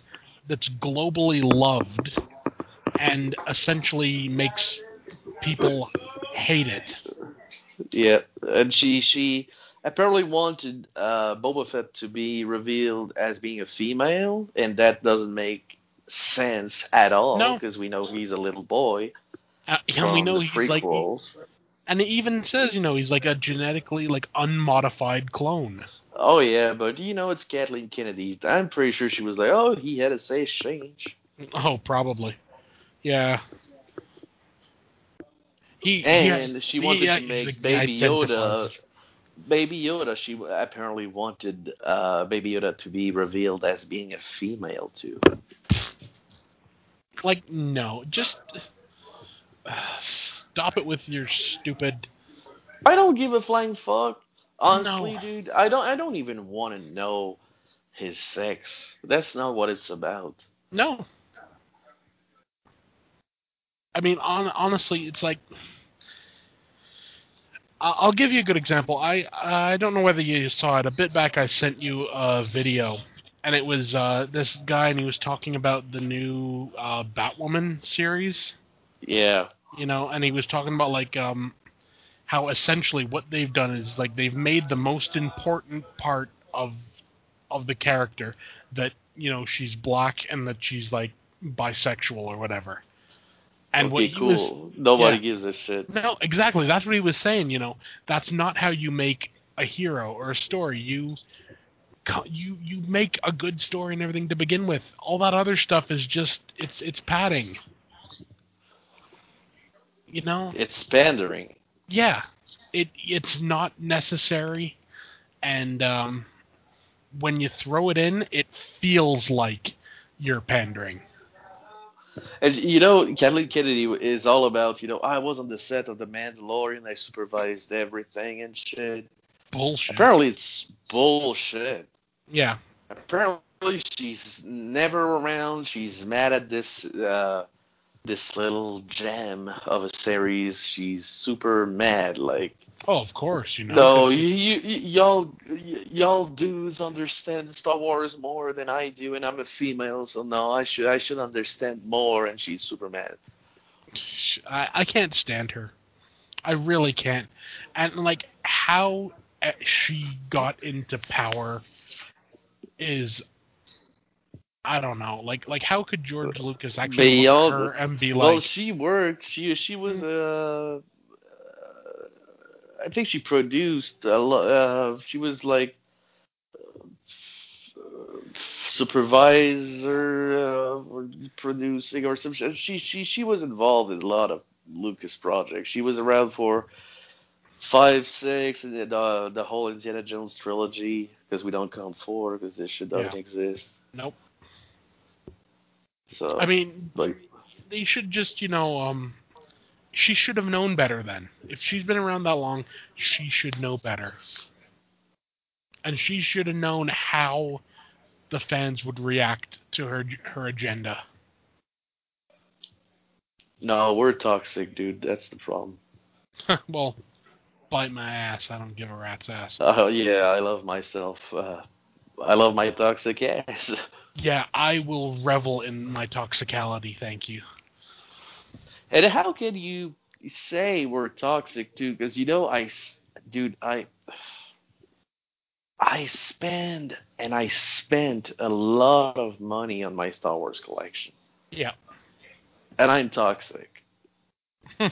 that's globally loved and essentially makes people hate it? Yeah, and she she apparently wanted uh, Boba Fett to be revealed as being a female, and that doesn't make sense at all No. because we know he's a little boy. Uh, and we know he's like, prequels. And it even says, you know, he's like a genetically like unmodified clone. Oh yeah, but you know it's Kathleen Kennedy. I'm pretty sure she was like, oh, he had a say change. Oh, probably. Yeah. He, he- And she wanted he- to he- make Baby Yoda. Baby Yoda, she apparently wanted uh, Baby Yoda to be revealed as being a female too. Like, no, just uh, stop it with your stupid. I don't give a flying fuck. Honestly, No. dude, I don't. I don't even want to know his sex. That's not what it's about. No. I mean, on, honestly, it's like. I'll give you a good example. I I don't know whether you saw it. A bit back, I sent you a video, and it was uh, this guy, and he was talking about the new uh, Batwoman series. Yeah. You know, and he was talking about like um how essentially what they've done is like they've made the most important part of of the character that you know she's black and that she's like bisexual or whatever. And okay, what he cool. was Nobody yeah. gives a shit. no, exactly. That's what he was saying. You know, that's not how you make a hero or a story. You, you, you make a good story and everything to begin with. All that other stuff is just it's it's padding. You know, It's pandering. yeah, it it's not necessary, and um, when you throw it in, it feels like you're pandering. And you know, Kathleen Kennedy is all about, you know, I was on the set of The Mandalorian, I supervised everything and shit. Bullshit. Apparently, it's bullshit. Yeah, Apparently, she's never around. She's mad at this uh, this little gem of a series. She's super mad. Like, oh, of course, you know. no, *laughs* you, you, y'all, y- y'all dudes understand Star Wars more than I do, and I'm a female, so no, I should, I should understand more. And she's super mad. I, I can't stand her. I really can't. And like how uh, she got into power is I don't know. Like like how could George Lucas actually Beyond- her and be like? well, she worked. She she was uh, I think she produced a lot. Uh, she was like supervisor uh, or producing or some. She she she was involved in a lot of Lucas projects. She was around for five, six, and then uh, the whole Indiana Jones trilogy because we don't count four because this shit doesn't Yeah. exist. Nope. So I mean like they should just, you know, um she should have known better then. If she's been around that long, she should know better. And she should have known how the fans would react to her her agenda. no, we're toxic, dude. That's the problem. *laughs* well, bite my ass. I don't give a rat's ass. Oh yeah, I love myself. Uh, I love my toxic ass. *laughs* Yeah, I will revel in my toxicality. Thank you. And how can you say we're toxic too? Because you know, I, dude, I, I spend and I spent a lot of money on my Star Wars collection, Yeah. and I'm toxic hmm.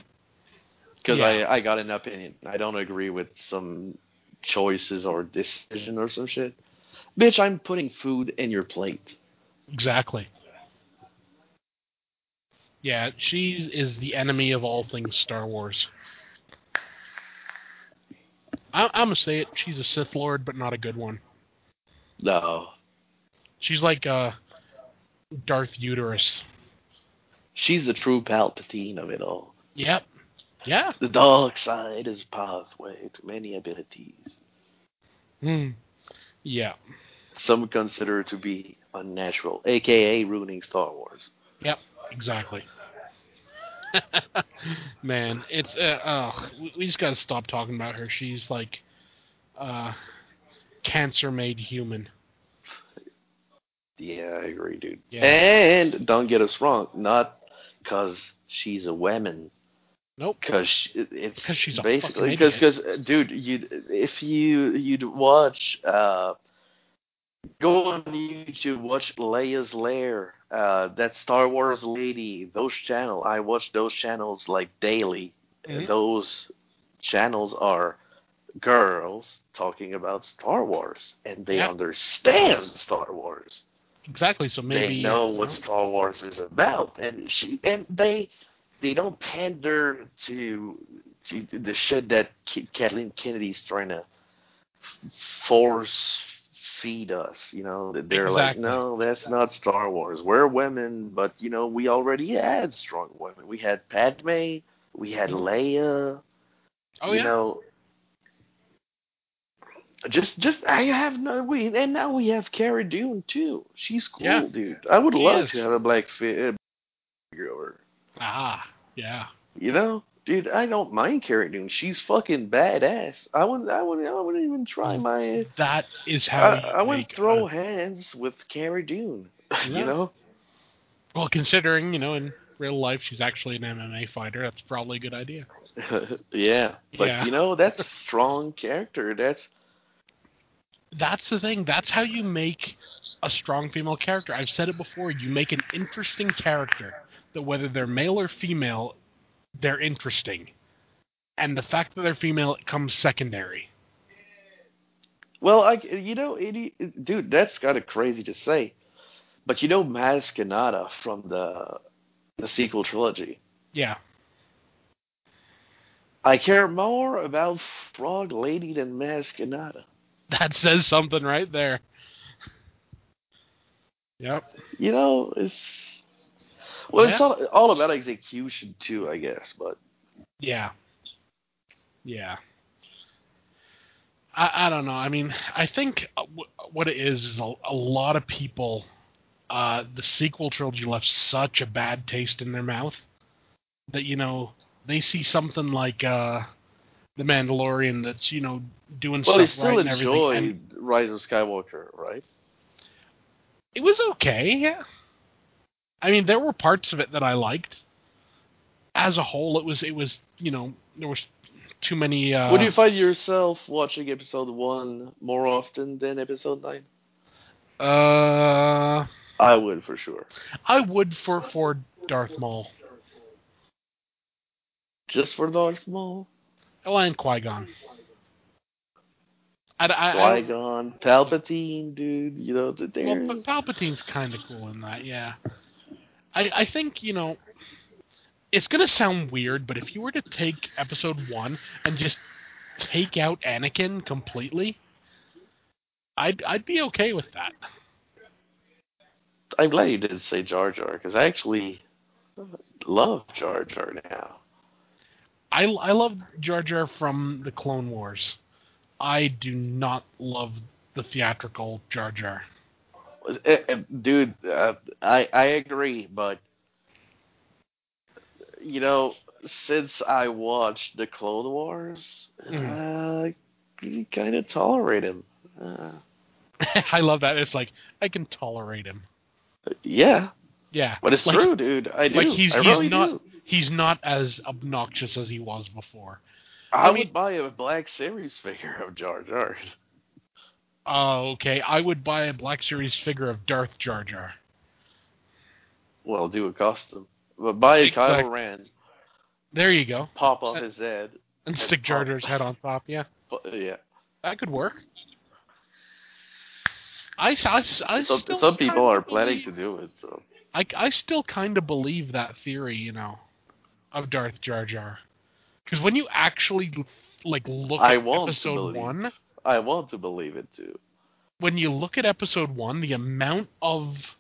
*laughs* because Yeah. I I got an opinion. I don't agree with some choices or decision or some shit. Bitch, I'm putting food in your plate. Exactly. Yeah, she is the enemy of all things Star Wars. I, I'm gonna say it. She's a Sith Lord, but not a good one. No, She's like uh, Darth Uterus. she's the true Palpatine of it all. Yep. Yeah. The dark side is a pathway to many abilities. Hmm. Yeah. Some consider it to be unnatural, aka ruining Star Wars. Yep. Exactly. *laughs* Man, it's uh, ugh, we- we just gotta stop talking about her. She's like uh, cancer made human. Yeah, I agree, dude. Yeah. And don't get us wrong, not because she's a woman. Nope. Because it's 'Cause she's basically fucking because dude, you if you you'd watch uh, go on YouTube, watch Leia's Lair, uh, that Star Wars lady, those channel. I watch those channels like daily. Mhm. Those channels are girls talking about Star Wars, and they Yeah. understand Star Wars Exactly. So maybe they know uh, what Star Wars is about, and she and they they don't pander to to the shit that K- Kathleen Kennedy's trying to force feed us. You know, they're like, no, that's not Star Wars. We're women, but you know, we already had strong women. We had Padme, we had mm-hmm. Leia. Oh you yeah. know. Just, just I have no we, and now we have Cara Dune too. She's cool, Yeah. dude. I would She love is. to have a black fit uh, girl. Ah. Yeah. You know, dude, I don't mind Cara Dune. She's fucking badass. I wouldn't, I wouldn't, I wouldn't even try my. That is how I, I wouldn't throw a- hands with Cara Dune. *laughs* Yeah. you know. well, considering you know in real life she's actually an MMA fighter, that's probably a good idea. *laughs* yeah, but Yeah. you know that's a strong character. That's That's the thing. That's how you make a strong female character. I've said it before. You make an interesting character that whether they're male or female, they're interesting. And the fact that they're female comes secondary. Well, I, you know, it, dude, that's kind of crazy to say, but you know, Maz Kanata from the the sequel trilogy. Yeah. I care more about Frog Lady than Maz Kanata. *laughs* That says something right there. Yep. You know, it's well, it's all, all about execution too, I guess. But Yeah. Yeah. I, I don't know. I mean, I think uh, w- what it is is a, a lot of people. Uh, the sequel trilogy left such a bad taste in their mouth that you know they see something like uh, the Mandalorian that's you know doing well, stuff still right and enjoy and Rise of Skywalker, right? it was okay. Yeah. I mean, there were parts of it that I liked. As a whole, it was it was you know there was too many. Uh, Would you find yourself watching Episode One more often than Episode Nine? Uh, I would for sure. I would for for Darth Maul. Just for Darth Maul, and Qui Gon. Qui Gon, Palpatine, dude. You know, th- well, but Palpatine's kind of cool in that, yeah. I I think you know, it's gonna sound weird, but if you were to take Episode One and just take out Anakin completely, I'd I'd be okay with that. I'm glad you didn't say Jar Jar because I actually love Jar Jar now. I I love Jar Jar from the Clone Wars. I do not love the theatrical Jar Jar. Eh, eh, Dude, uh, I I agree, but you know, since I watched the Clone Wars, uh, you kind of tolerate him. Uh, *laughs* I love that. It's like I can tolerate him. yeah, Yeah, but it's Like- true, dude. I do. Like he's I he's really not do. he's not as obnoxious as he was before. I, I would mean- buy a Black Series figure of Jar Jar. Oh, okay. I would buy a Black Series figure of Darth Jar Jar. Well, do a custom. But buy a Exact- Kylo Ren, There you go. pop off Uh, his head. And and stick Jar Jar's head on top. Yeah, *laughs* But, yeah. that could work. I, I, I Some, some people are planning to do it, so. I, I still kind of believe that theory, you know, of Darth Jar Jar. Because when you actually like look I at want to episode believe. one, I want to believe it too. when you look at episode one, the amount of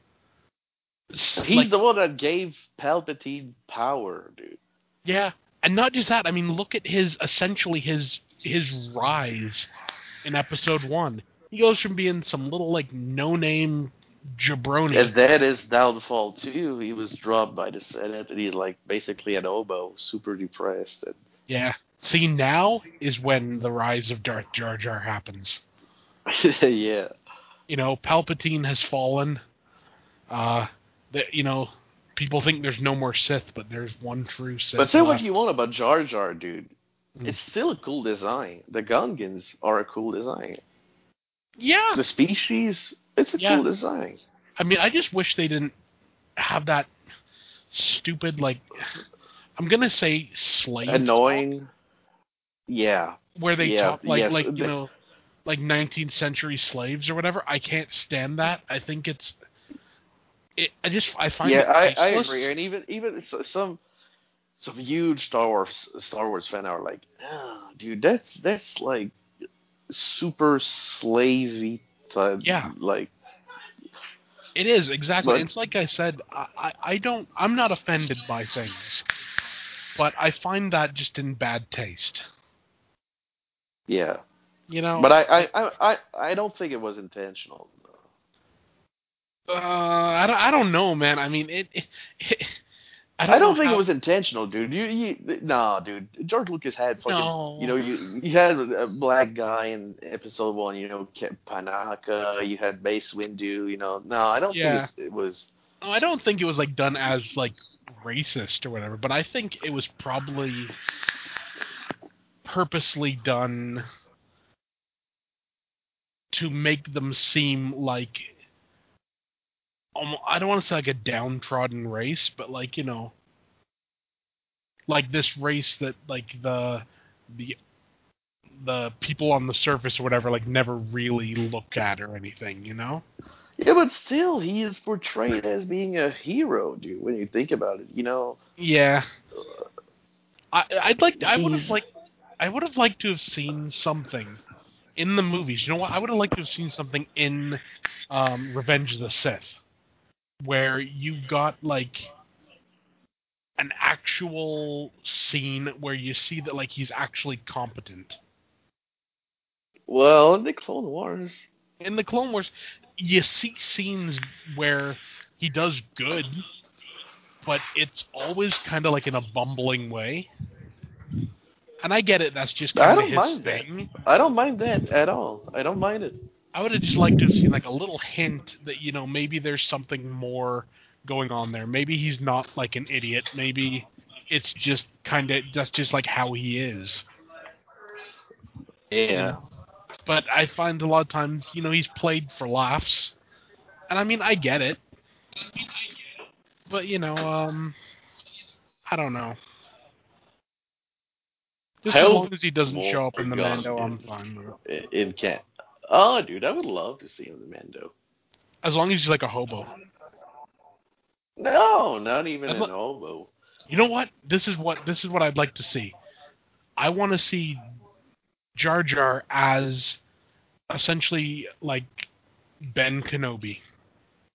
He's like, the one that gave Palpatine power, dude. yeah, and not just that. I mean, look at his essentially his his rise in episode one. He goes from being some little like no name jabroni. And that is downfall too. He was dropped by the Senate, and he's like basically an oboe, super depressed. And yeah. See, now is when the rise of Darth Jar Jar happens. *laughs* yeah, you know, Palpatine has fallen. Uh, that you know, people think there's no more Sith, but there's one true Sith. but say what you want about Jar Jar, dude. Mm. It's still a cool design. The Gungans are a cool design. Yeah, The species, it's a Yeah. cool design. I mean, I just wish they didn't have that stupid like. I'm gonna say slave Annoying. Yeah, where they Yeah, talk like yes, like you they- know, like 19th century slaves or whatever. I can't stand that. I think it's. It, I just I find yeah, it I, I agree. And even even some some huge Star Wars Star Wars fan are like, ah, dude, that's that's like super slavey type. Yeah. like It is exactly. But- it's like I said. I, I don't. I'm not offended by things, but I find that just in bad taste. yeah. You know. But I I, I I I don't think it was intentional. uh, I don't. I don't know, man. I mean, it. it, it I I don't, don't, think how- it was intentional, dude. You, you, nah, dude. George Lucas had fucking, No. you know, you, you had a black guy in episode one, you know, Panaka, you had Mace Windu, you know. No, I don't Yeah. think it was. No, I don't think it was like done as like racist or whatever, but I think it was probably purposely done to make them seem like almo I don't want to say like a downtrodden race, but like you know, like this race that like the the the people on the surface or whatever like never really look at or anything, you know? Yeah, but still, he is portrayed as being a hero, dude. When you think about it, you know. Yeah. I I'd like I would have like I would have liked to have seen something in the movies. You know what? I would have liked to have seen something in um, Revenge of the Sith where you got like an actual scene where you see that like he's actually competent. Well, in the Clone Wars, In the Clone Wars, you see scenes where he does good, but it's always kind of like in a bumbling way. And I get it. That's just kind of his that. thing. I don't mind that at all. I don't mind it. I would have just liked to have seen like a little hint that you know maybe there's something more going on there. Maybe he's not like an idiot. Maybe it's just kind of that's just like how he is. Yeah. But I find a lot of times you know he's played for laughs, and I mean I get it. But you know, um, I don't know. Just as long as he doesn't show up in the Mando, I'm fine with it. In in Cat. Oh, dude, I would love to see him in Mando. As long as he's like a hobo. No, not even an hobo. You know what? This is what this is what I'd like to see. I want to see Jar Jar as essentially like Ben Kenobi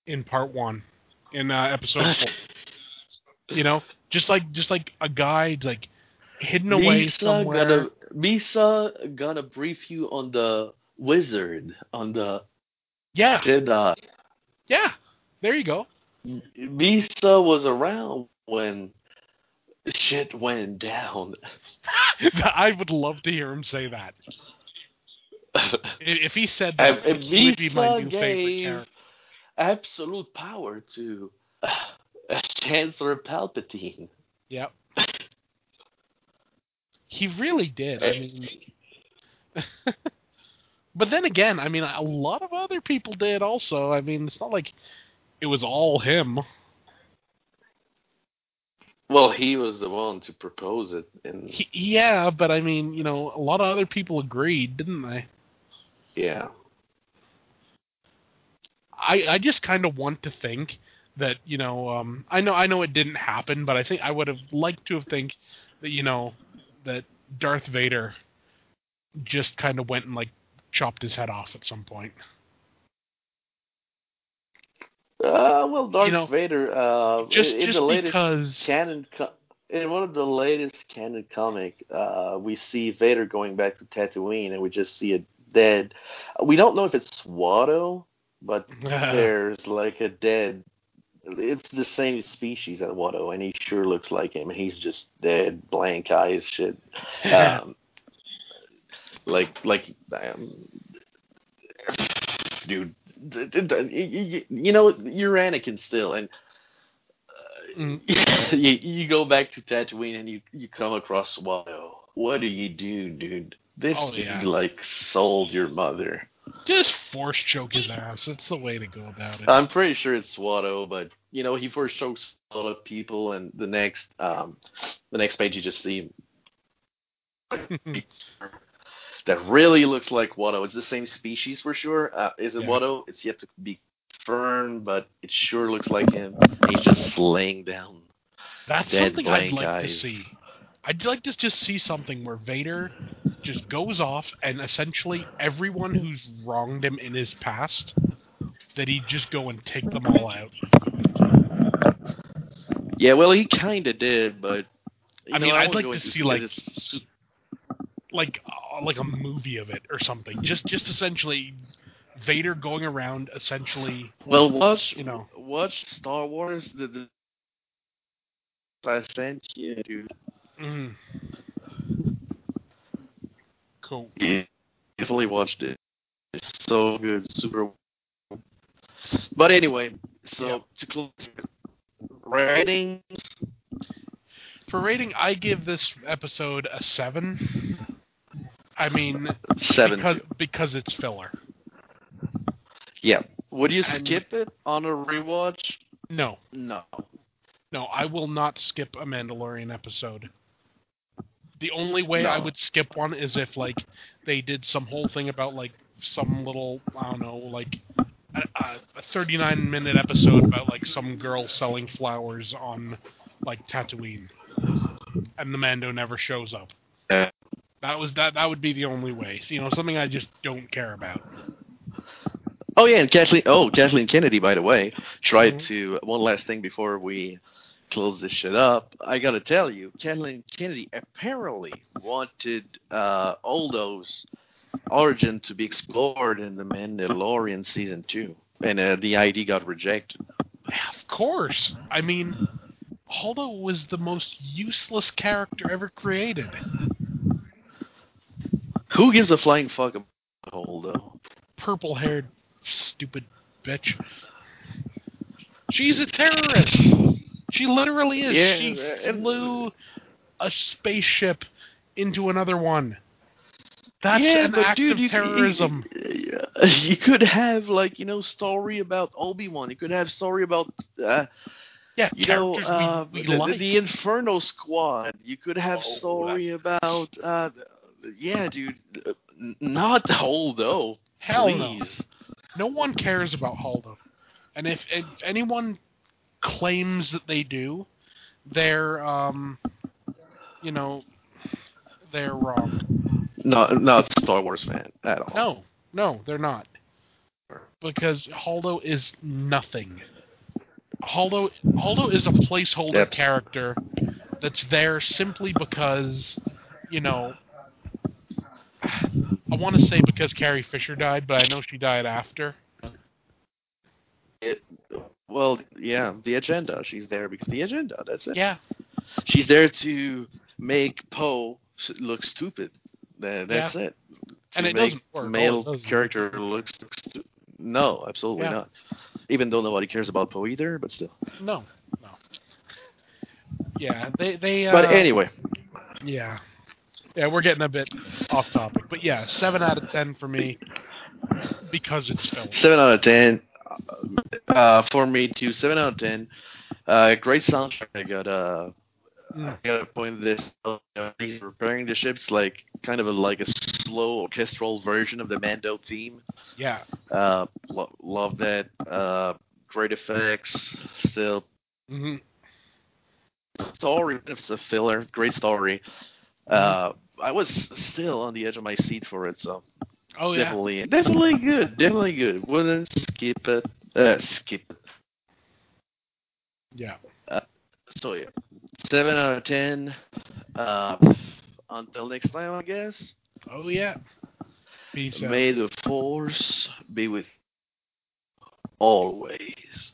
in part one, in uh, episode four. *laughs* you know, just like just like a guy like hidden away Misa somewhere. gonna Misa gonna brief you on the wizard, on the Yeah, Jedi. yeah. There you go. Misa was around when shit went down. *laughs* I would love to hear him say that. If if he said that, And he would be my Misa new favorite character. absolute power to *sighs* Chancellor Palpatine. Yep. He really did. I eh. mean, *laughs* But then again, I mean, a lot of other people did also. I mean, it's not like it was all him. Well, he was the one to propose it, and He, yeah, but I mean, you know, a lot of other people agreed, didn't they? yeah. I I just kind of want to think that you know, um, I know I know it didn't happen, but I think I would have liked to have think that you know that Darth Vader just kind of went and like chopped his head off at some point. Uh, well, Darth know, Vader. Uh, just- in, in just the latest because- canon, co- in one of the latest canon comic, uh, we see Vader going back to Tatooine, and we just see a dead. We don't know if it's Watto, but *laughs* there's like a dead. It's the same species as Watto, and he sure looks like him. And he's just dead, blank eyes, shit. *laughs* Um, like, like, um, dude, you- know, you're Anakin still, and Mm. *laughs* you, you go back to Tatooine and you, you come across Watto. What do you do, dude? This Oh, dude, yeah. like sold your mother. Just force choke his ass. That's the way to go about it. I'm pretty sure it's Watto, but you know he force chokes a lot of people, and the next um, the next page you just see *laughs* that really looks like Watto. It's the same species for sure. Uh, is it Yeah. Watto? It's yet to be confirmed, but it sure looks like him. He's just slaying down. That's something I'd like to see. I'd like to just see something where Vader just goes off and essentially everyone who's wronged him in his past, that he'd just go and take them all out. Yeah, well, he kind of did, but I mean, know, I'd like to see, like, it's like uh, like a movie of it or something. Just just essentially Vader going around essentially well, watch you know. watch Star Wars. The, the I sent you, dude. Mm. Cool. Yeah, definitely watched it. It's so good, super. But anyway, so Yeah. to close, ratings. For rating, I give this episode a seven. I mean, Seven. because because it's filler. Yeah. Would you And- skip it on a rewatch? No, No. no, I will not skip a Mandalorian episode. The only way I would skip one is if like they did some whole thing about like some little I don't know like a, a, a 39 minute episode about like some girl selling flowers on like Tatooine, and the Mando never shows up. Uh, That was that. That would be the only way. You know, something I just don't care about. Oh yeah, and Kathleen. Oh, Kathleen Kennedy, by the way, tried Mhm. to one last thing before we close this shit up. I gotta tell you, Kathleen Kennedy apparently wanted uh, Holdo's origin to be explored in the Mandalorian season two, and uh, the ID got rejected. Of course. I mean, Holdo was the most useless character ever created. Who gives a flying fuck about Holdo? Purple haired, stupid bitch. She's a terrorist. She literally is. Yeah, she and- flew a spaceship into another one. That's yeah, an act dude, of you, terrorism. You, *laughs* you could have like you know story about Obi Wan. You could have story about uh, yeah, you know uh, we, we the, like. the Inferno Squad. You could have Oh, story about uh, yeah, dude. uh, Not Holdo. Hell no. please. No one cares about Holdo. And if, if anyone claims that they do, they're um you know they're wrong. Not not Star Wars fan at all. No, no, they're not. Because Holdo is nothing. Holdo Holdo is a placeholder Yep. character that's there simply because, you know, I want to say because Carrie Fisher died, but I know she died after. It, well, yeah, the agenda. She's there because the agenda. That's it. Yeah, She's there to make Poe look stupid. That, that's it. To And it doesn't work. Male doesn't. character looks stu- no, absolutely Yeah. not. Even though nobody cares about Poe either, but still. No, no. Yeah, they they. Uh, but anyway, Yeah. Yeah, we're getting a bit off topic, but yeah, seven out of ten for me. because it's film. Seven out of ten. Uh, for me too. Seven out of ten. Uh, great soundtrack. I got uh, Mm. I got to point this. out. He's repairing the ships like kind of a, like a slow orchestral version of the Mando theme. Yeah. Uh, lo- love that. Uh, great effects. Still hmm story. It's a filler. Great story. Uh, I was still on the edge of my seat for it, so Oh yeah. definitely, definitely good. Definitely good. Wouldn't skip it. Uh, skip it. Yeah. So yeah, seven out of ten. Uh, until next time, I guess. Oh yeah. Peace out. May the force be with always.